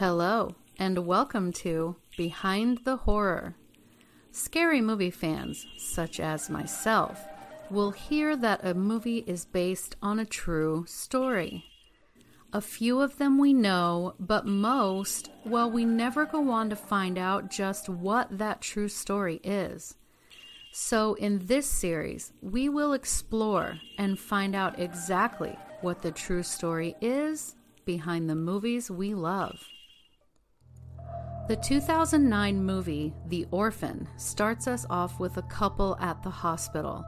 Hello, and welcome to Behind the Horror. Scary movie fans, such as myself, will hear that a movie is based on a true story. A few of them we know, but most, well, we never go on to find out just what that true story is. So, in this series, we will explore and find out exactly what the true story is behind the movies we love. The 2009 movie, The Orphan, starts us off with a couple at the hospital.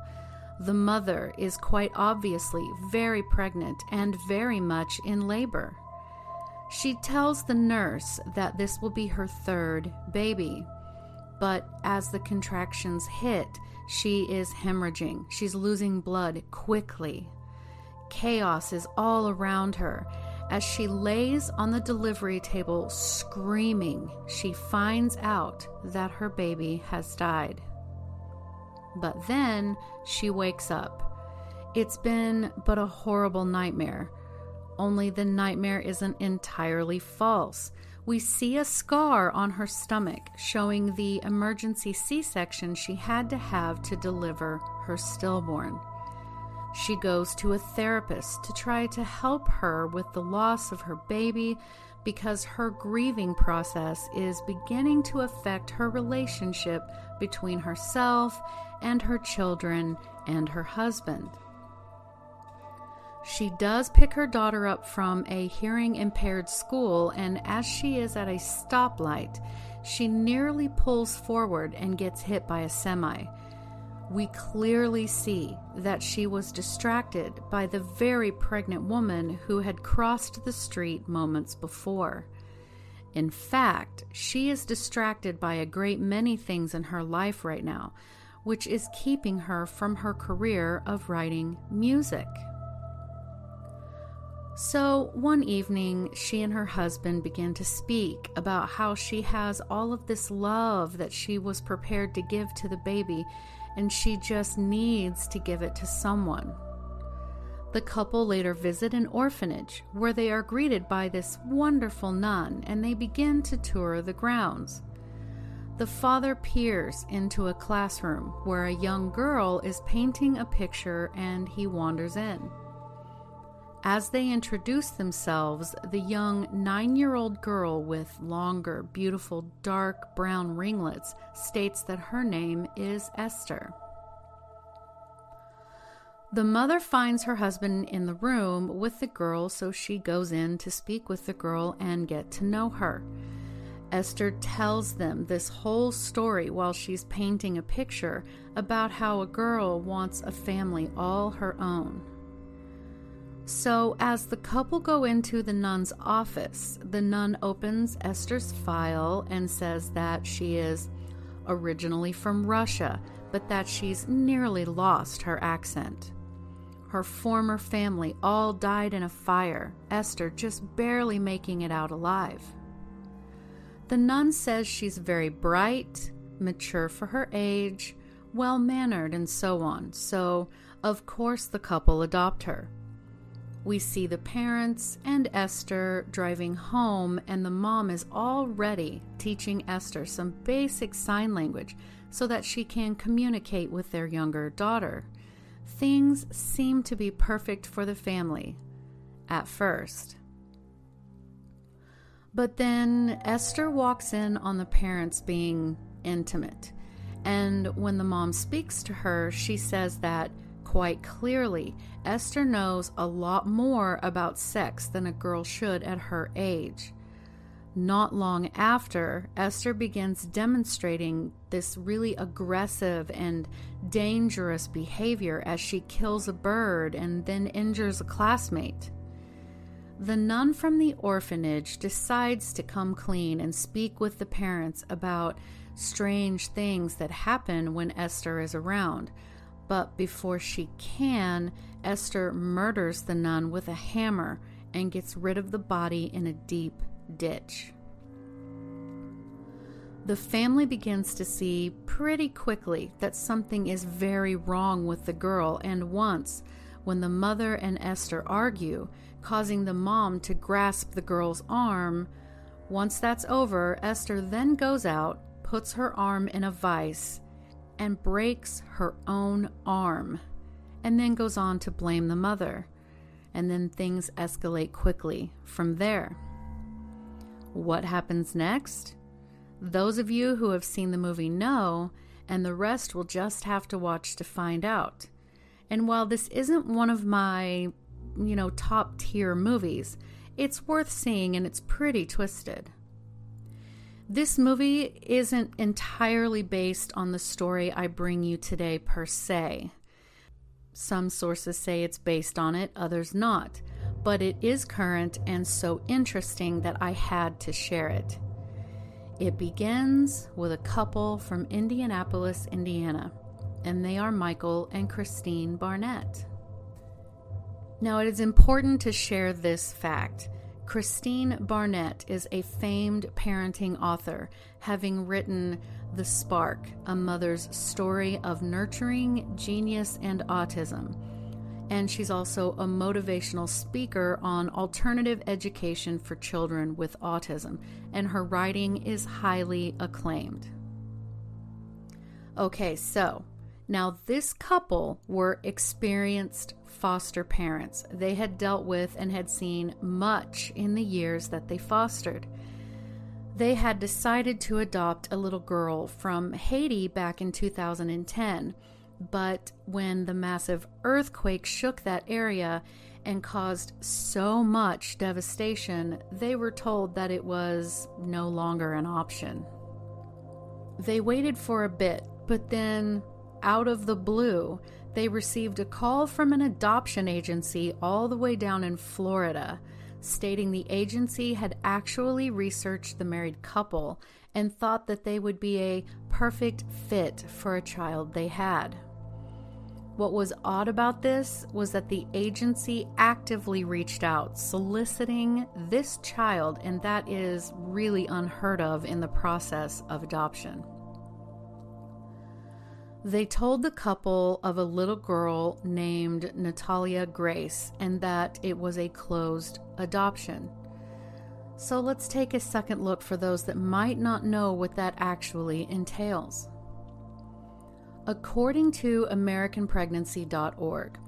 The mother is quite obviously very pregnant and very much in labor. She tells the nurse that this will be her third baby. But as the contractions hit, she is hemorrhaging. She's losing blood quickly. Chaos is all around her, as she lays on the delivery table screaming, she finds out that her baby has died. But then she wakes up. It's been but a horrible nightmare. Only the nightmare isn't entirely false. We see a scar on her stomach showing the emergency C section she had to have to deliver her stillborn. She goes to a therapist to try to help her with the loss of her baby because her grieving process is beginning to affect her relationship between herself and her children and her husband. She does pick her daughter up from a hearing impaired school, and as she is at a stoplight, she nearly pulls forward and gets hit by a semi we clearly see that she was distracted by the very pregnant woman who had crossed the street moments before. In fact, she is distracted by a great many things in her life right now, which is keeping her from her career of writing music. So, one evening, she and her husband began to speak about how she has all of this love that she was prepared to give to the baby and she just needs to give it to someone. The couple later visit an orphanage where they are greeted by this wonderful nun and they begin to tour the grounds. The father peers into a classroom where a young girl is painting a picture and he wanders in. As they introduce themselves, the young nine year old girl with longer, beautiful, dark brown ringlets states that her name is Esther. The mother finds her husband in the room with the girl, so she goes in to speak with the girl and get to know her. Esther tells them this whole story while she's painting a picture about how a girl wants a family all her own. So, as the couple go into the nun's office, the nun opens Esther's file and says that she is originally from Russia, but that she's nearly lost her accent. Her former family all died in a fire, Esther just barely making it out alive. The nun says she's very bright, mature for her age, well mannered, and so on, so of course the couple adopt her. We see the parents and Esther driving home, and the mom is already teaching Esther some basic sign language so that she can communicate with their younger daughter. Things seem to be perfect for the family at first. But then Esther walks in on the parents being intimate. And when the mom speaks to her, she says that quite clearly. Esther knows a lot more about sex than a girl should at her age. Not long after, Esther begins demonstrating this really aggressive and dangerous behavior as she kills a bird and then injures a classmate. The nun from the orphanage decides to come clean and speak with the parents about strange things that happen when Esther is around. But before she can, Esther murders the nun with a hammer and gets rid of the body in a deep ditch. The family begins to see pretty quickly that something is very wrong with the girl, and once, when the mother and Esther argue, causing the mom to grasp the girl's arm, once that's over, Esther then goes out, puts her arm in a vise, and breaks her own arm, and then goes on to blame the mother. And then things escalate quickly from there. What happens next? Those of you who have seen the movie know, and the rest will just have to watch to find out. And while this isn't one of my, you know, top tier movies, it's worth seeing and it's pretty twisted. This movie isn't entirely based on the story I bring you today, per se. Some sources say it's based on it, others not. But it is current and so interesting that I had to share it. It begins with a couple from Indianapolis, Indiana, and they are Michael and Christine Barnett. Now, it is important to share this fact Christine Barnett is a famed parenting author, having written The Spark, a mother's story of nurturing, genius, and autism. And she's also a motivational speaker on alternative education for children with autism, and her writing is highly acclaimed. Okay, so now this couple were experienced foster parents. They had dealt with and had seen much in the years that they fostered. They had decided to adopt a little girl from Haiti back in 2010, but when the massive earthquake shook that area and caused so much devastation, they were told that it was no longer an option. They waited for a bit, but then, out of the blue, they received a call from an adoption agency all the way down in Florida, stating the agency had actually researched the married couple and thought that they would be a perfect fit for a child they had. What was odd about this was that the agency actively reached out, soliciting this child, and that is really unheard of in the process of adoption. They told the couple of a little girl named Natalia Grace and that it was a closed adoption. So let's take a second look for those that might not know what that actually entails. According to AmericanPregnancy.org,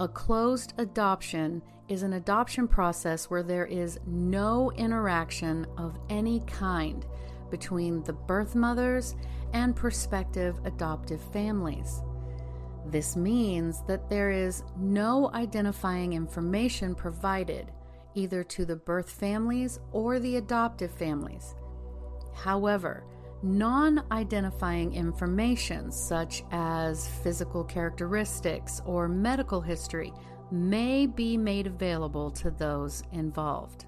a closed adoption is an adoption process where there is no interaction of any kind between the birth mothers and prospective adoptive families. This means that there is no identifying information provided either to the birth families or the adoptive families. However, non identifying information such as physical characteristics or medical history may be made available to those involved.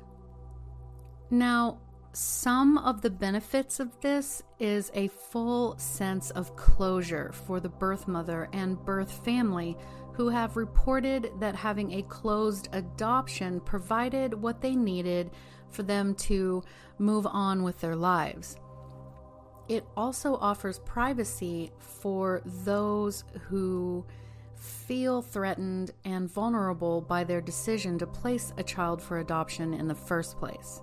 Now, some of the benefits of this is a full sense of closure for the birth mother and birth family who have reported that having a closed adoption provided what they needed for them to move on with their lives. It also offers privacy for those who feel threatened and vulnerable by their decision to place a child for adoption in the first place.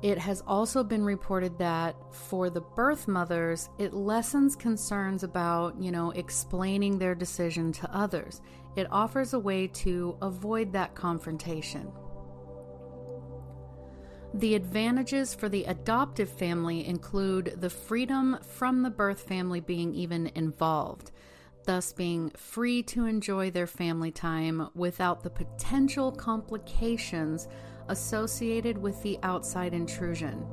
It has also been reported that for the birth mothers, it lessens concerns about, you know, explaining their decision to others. It offers a way to avoid that confrontation. The advantages for the adoptive family include the freedom from the birth family being even involved, thus being free to enjoy their family time without the potential complications associated with the outside intrusion.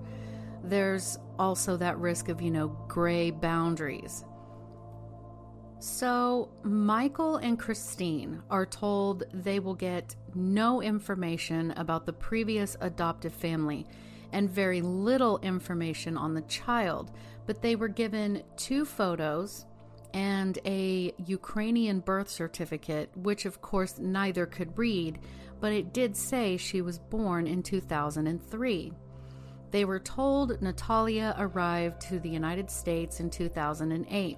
There's also that risk of, you know, gray boundaries. So, Michael and Christine are told they will get no information about the previous adoptive family and very little information on the child, but they were given two photos and a Ukrainian birth certificate, which of course neither could read, but it did say she was born in 2003. They were told Natalia arrived to the United States in 2008.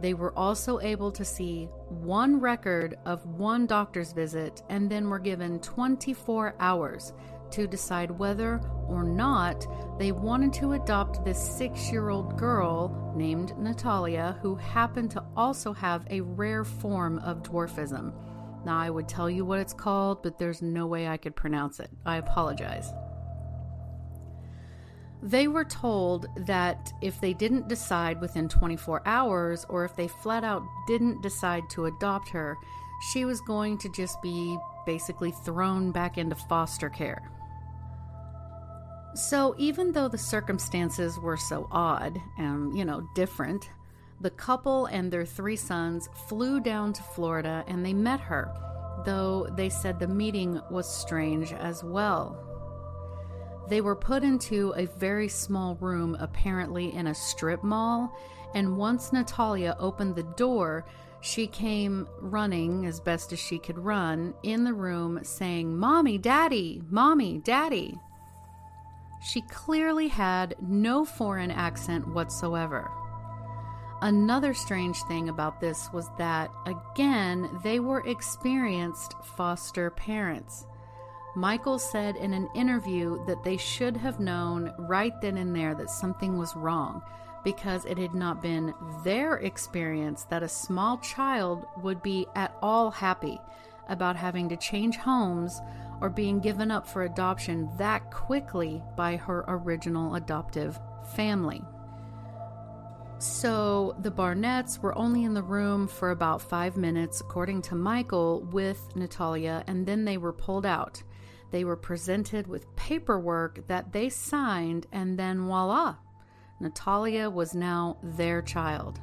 They were also able to see one record of one doctor's visit and then were given 24 hours to decide whether or not they wanted to adopt this six year old girl named Natalia, who happened to also have a rare form of dwarfism. Now, I would tell you what it's called, but there's no way I could pronounce it. I apologize. They were told that if they didn't decide within 24 hours, or if they flat out didn't decide to adopt her, she was going to just be basically thrown back into foster care. So, even though the circumstances were so odd and, you know, different, the couple and their three sons flew down to Florida and they met her, though they said the meeting was strange as well. They were put into a very small room, apparently in a strip mall, and once Natalia opened the door, she came running as best as she could run in the room saying, Mommy, Daddy, Mommy, Daddy. She clearly had no foreign accent whatsoever. Another strange thing about this was that, again, they were experienced foster parents. Michael said in an interview that they should have known right then and there that something was wrong because it had not been their experience that a small child would be at all happy about having to change homes or being given up for adoption that quickly by her original adoptive family. So the Barnetts were only in the room for about five minutes, according to Michael, with Natalia, and then they were pulled out. They were presented with paperwork that they signed, and then voila, Natalia was now their child.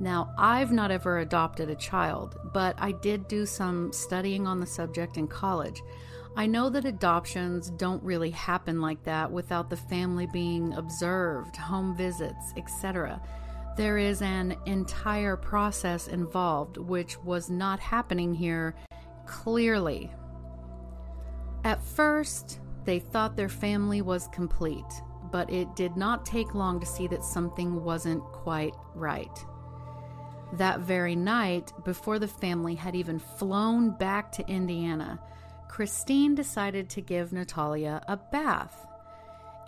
Now, I've not ever adopted a child, but I did do some studying on the subject in college. I know that adoptions don't really happen like that without the family being observed, home visits, etc. There is an entire process involved, which was not happening here clearly at first, they thought their family was complete, but it did not take long to see that something wasn't quite right. That very night, before the family had even flown back to Indiana, Christine decided to give Natalia a bath.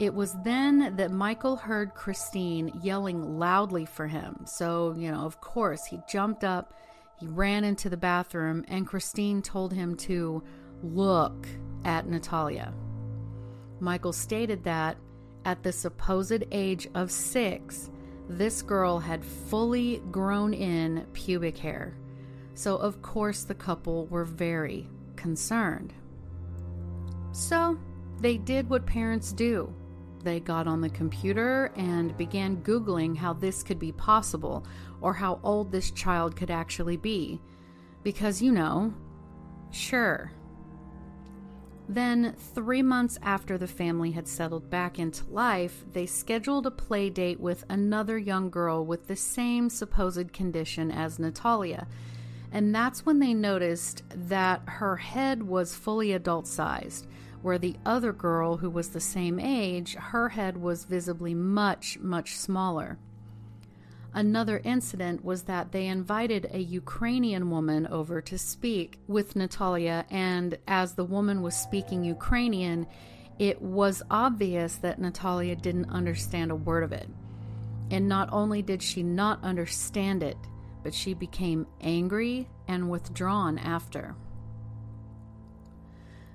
It was then that Michael heard Christine yelling loudly for him. So, you know, of course, he jumped up, he ran into the bathroom, and Christine told him to look at Natalia. Michael stated that at the supposed age of six, this girl had fully grown in pubic hair. So, of course, the couple were very concerned. So, they did what parents do. They got on the computer and began Googling how this could be possible or how old this child could actually be. Because, you know, sure, then, three months after the family had settled back into life, they scheduled a play date with another young girl with the same supposed condition as Natalia. And that's when they noticed that her head was fully adult sized, where the other girl, who was the same age, her head was visibly much, much smaller. Another incident was that they invited a Ukrainian woman over to speak with Natalia, and as the woman was speaking Ukrainian, it was obvious that Natalia didn't understand a word of it. And not only did she not understand it, but she became angry and withdrawn after.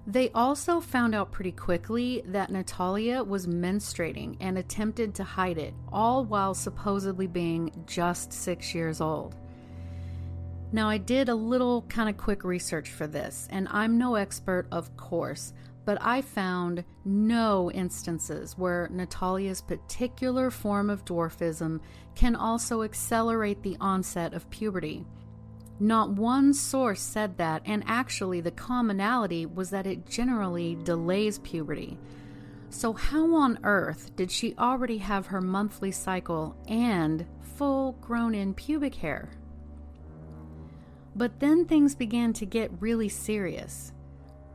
They also found out pretty quickly that Natalia was menstruating and attempted to hide it, all while supposedly being just six years old. Now, I did a little kind of quick research for this, and I'm no expert, of course, but I found no instances where Natalia's particular form of dwarfism can also accelerate the onset of puberty. Not one source said that, and actually, the commonality was that it generally delays puberty. So, how on earth did she already have her monthly cycle and full grown in pubic hair? But then things began to get really serious.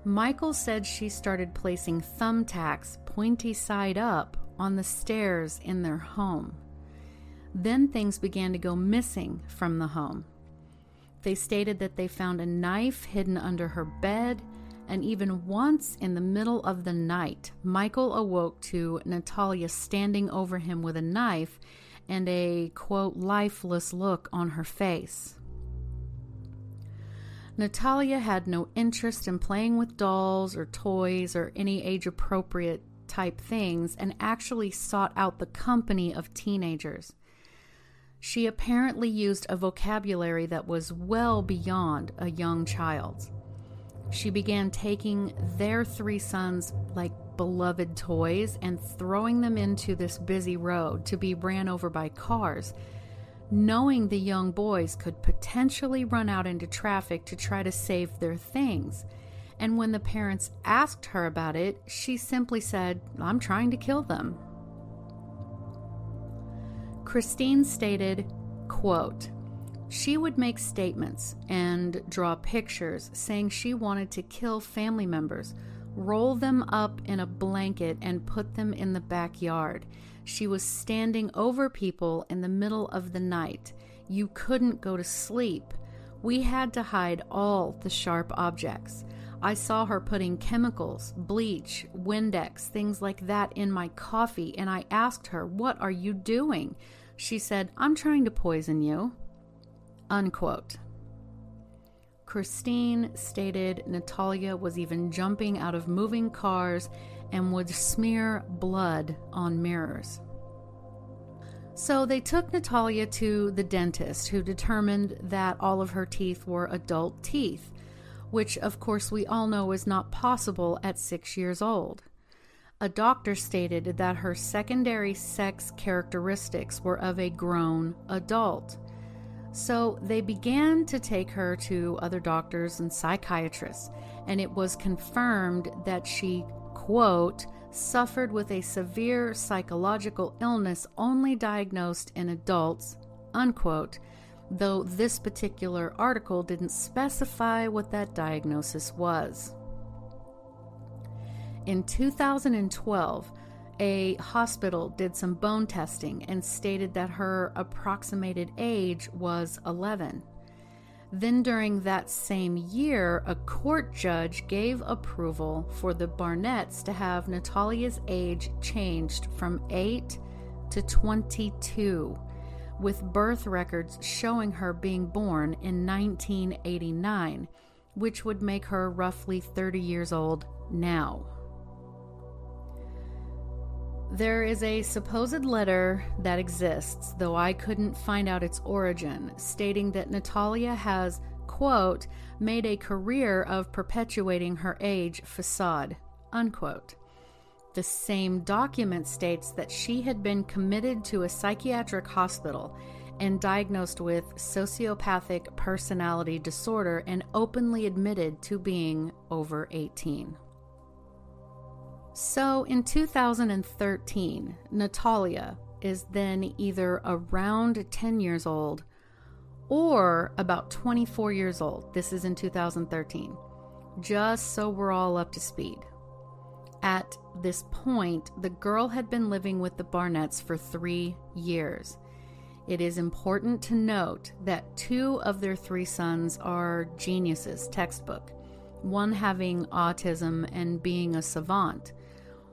Michael said she started placing thumbtacks pointy side up on the stairs in their home. Then things began to go missing from the home. They stated that they found a knife hidden under her bed, and even once in the middle of the night, Michael awoke to Natalia standing over him with a knife and a quote, lifeless look on her face. Natalia had no interest in playing with dolls or toys or any age appropriate type things and actually sought out the company of teenagers. She apparently used a vocabulary that was well beyond a young child's. She began taking their three sons like beloved toys and throwing them into this busy road to be ran over by cars, knowing the young boys could potentially run out into traffic to try to save their things. And when the parents asked her about it, she simply said, I'm trying to kill them. Christine stated, quote, she would make statements and draw pictures saying she wanted to kill family members, roll them up in a blanket, and put them in the backyard. She was standing over people in the middle of the night. You couldn't go to sleep. We had to hide all the sharp objects. I saw her putting chemicals, bleach, Windex, things like that in my coffee, and I asked her, What are you doing? She said, I'm trying to poison you. Unquote. Christine stated Natalia was even jumping out of moving cars and would smear blood on mirrors. So they took Natalia to the dentist, who determined that all of her teeth were adult teeth, which, of course, we all know is not possible at six years old a doctor stated that her secondary sex characteristics were of a grown adult. So they began to take her to other doctors and psychiatrists, and it was confirmed that she, quote, suffered with a severe psychological illness only diagnosed in adults, unquote, though this particular article didn't specify what that diagnosis was. In 2012, a hospital did some bone testing and stated that her approximated age was 11. Then, during that same year, a court judge gave approval for the Barnetts to have Natalia's age changed from 8 to 22, with birth records showing her being born in 1989, which would make her roughly 30 years old now. There is a supposed letter that exists, though I couldn't find out its origin, stating that Natalia has, quote, made a career of perpetuating her age facade, unquote. The same document states that she had been committed to a psychiatric hospital and diagnosed with sociopathic personality disorder and openly admitted to being over 18. So in 2013, Natalia is then either around 10 years old or about 24 years old. This is in 2013, just so we're all up to speed. At this point, the girl had been living with the Barnetts for three years. It is important to note that two of their three sons are geniuses, textbook, one having autism and being a savant.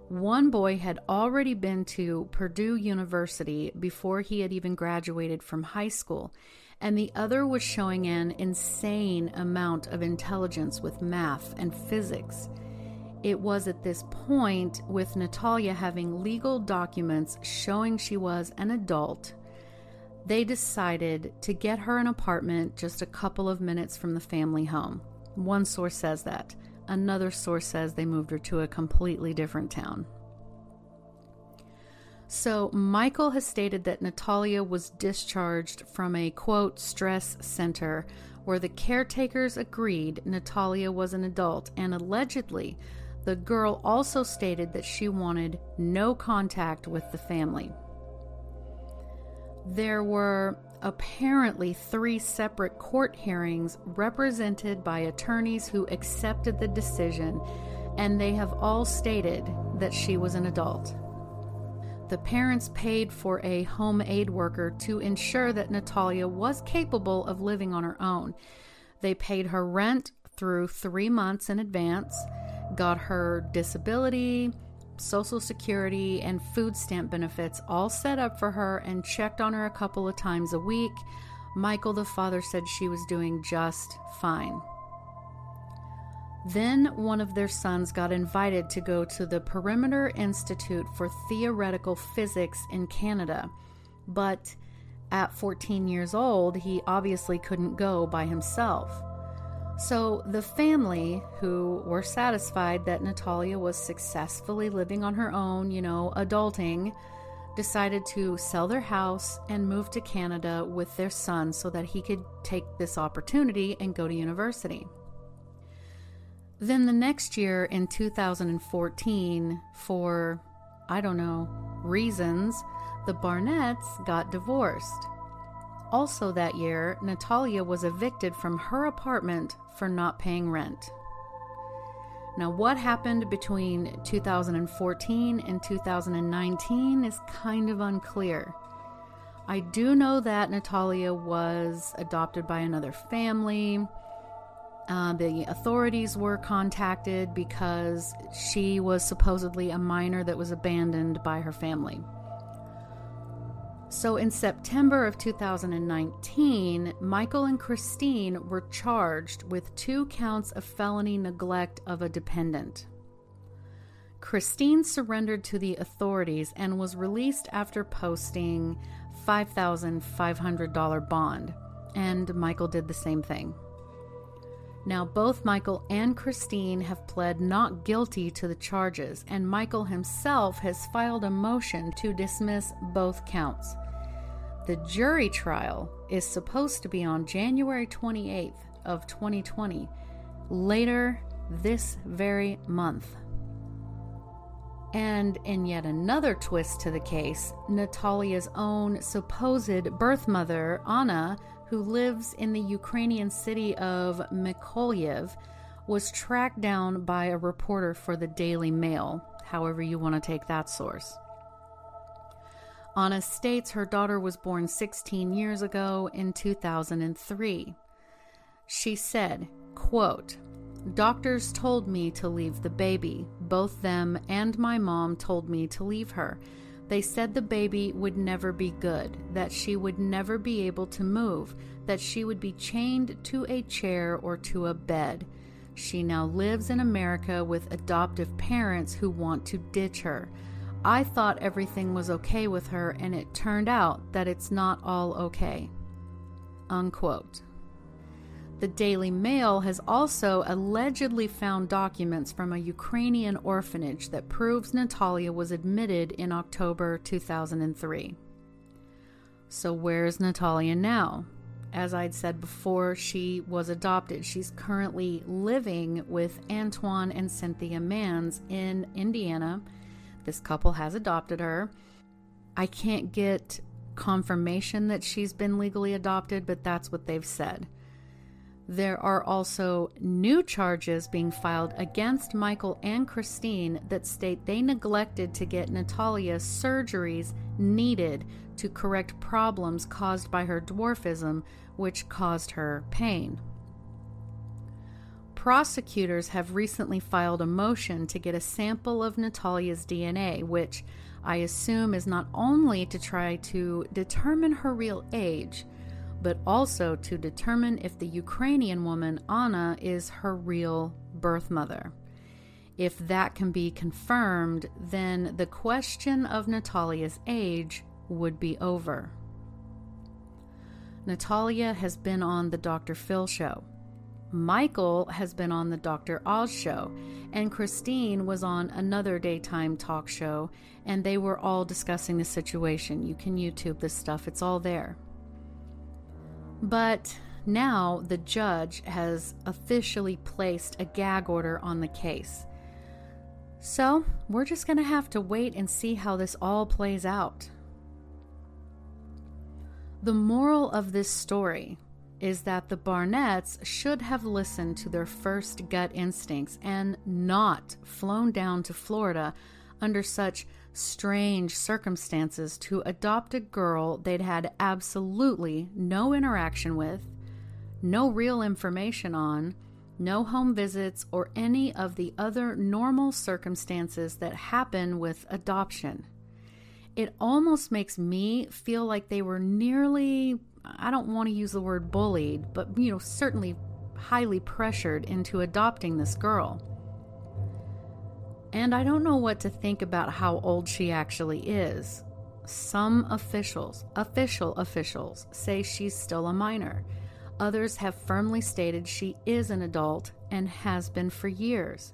One boy had already been to Purdue University before he had even graduated from high school, and the other was showing an insane amount of intelligence with math and physics. It was at this point, with Natalia having legal documents showing she was an adult, they decided to get her an apartment just a couple of minutes from the family home. One source says that. Another source says they moved her to a completely different town. So, Michael has stated that Natalia was discharged from a quote stress center where the caretakers agreed Natalia was an adult, and allegedly, the girl also stated that she wanted no contact with the family. There were apparently three separate court hearings represented by attorneys who accepted the decision, and they have all stated that she was an adult. The parents paid for a home aid worker to ensure that Natalia was capable of living on her own. They paid her rent through three months in advance, got her disability, Social Security, and food stamp benefits all set up for her, and checked on her a couple of times a week. Michael, the father, said she was doing just fine. Then one of their sons got invited to go to the Perimeter Institute for Theoretical Physics in Canada. But at 14 years old, he obviously couldn't go by himself. So the family, who were satisfied that Natalia was successfully living on her own, you know, adulting, decided to sell their house and move to Canada with their son so that he could take this opportunity and go to university. Then the next year in 2014, for I don't know, reasons, the Barnetts got divorced. Also that year, Natalia was evicted from her apartment for not paying rent. Now, what happened between 2014 and 2019 is kind of unclear. I do know that Natalia was adopted by another family. Uh, the authorities were contacted because she was supposedly a minor that was abandoned by her family. So, in September of 2019, Michael and Christine were charged with two counts of felony neglect of a dependent. Christine surrendered to the authorities and was released after posting $5,500 bond, and Michael did the same thing. Now, both Michael and Christine have pled not guilty to the charges, and Michael himself has filed a motion to dismiss both counts. The jury trial is supposed to be on January 28th of 2020, later this very month. And in yet another twist to the case, Natalia's own supposed birth mother, Anna, who lives in the Ukrainian city of Mykolaiv, was tracked down by a reporter for the Daily Mail, however, you want to take that source. Anna states her daughter was born 16 years ago in 2003. She said, quote, Doctors told me to leave the baby. Both them and my mom told me to leave her. They said the baby would never be good, that she would never be able to move, that she would be chained to a chair or to a bed. She now lives in America with adoptive parents who want to ditch her. I thought everything was okay with her, and it turned out that it's not all okay. Unquote. The Daily Mail has also allegedly found documents from a Ukrainian orphanage that proves Natalia was admitted in October 2003. So, where's Natalia now? As I'd said before, she was adopted. She's currently living with Antwon and Cynthia Mans in Indiana. This couple has adopted her. I can't get confirmation that she's been legally adopted, but that's what they've said. There are also new charges being filed against Michael and Christine that state they neglected to get Natalia surgeries needed to correct problems caused by her dwarfism, which caused her pain. Prosecutors have recently filed a motion to get a sample of Natalia's DNA, which I assume is not only to try to determine her real age but also to determine if the Ukrainian woman Anna is her real birth mother. If that can be confirmed, then the question of Natalia's age would be over. Natalia has been on the Dr. Phil show. Michael has been on the Dr. Oz show, and Christine was on another daytime talk show, and they were all discussing the situation. You can YouTube this stuff, it's all there. But now the judge has officially placed a gag order on the case. So we're just going to have to wait and see how this all plays out. The moral of this story is that the Barnetts should have listened to their first gut instincts and not flown down to Florida under such strange circumstances to adopt a girl they'd had absolutely no interaction with, no real information on, no home visits, or any of the other normal circumstances that happen with adoption. It almost makes me feel like they were nearly I don't want to use the word bullied, but, you know, certainly highly pressured into adopting this girl. And I don't know what to think about how old she actually is. Some officials, official officials, say she's still a minor. Others have firmly stated she is an adult and has been for years.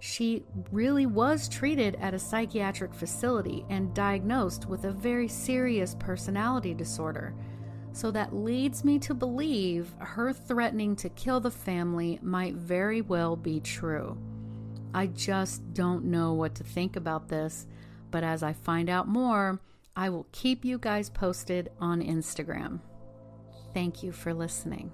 She really was treated at a psychiatric facility and diagnosed with a very serious personality disorder. So that leads me to believe her threatening to kill the family might very well be true. I just don't know what to think about this, but as I find out more, I will keep you guys posted on Instagram. Thank you for listening.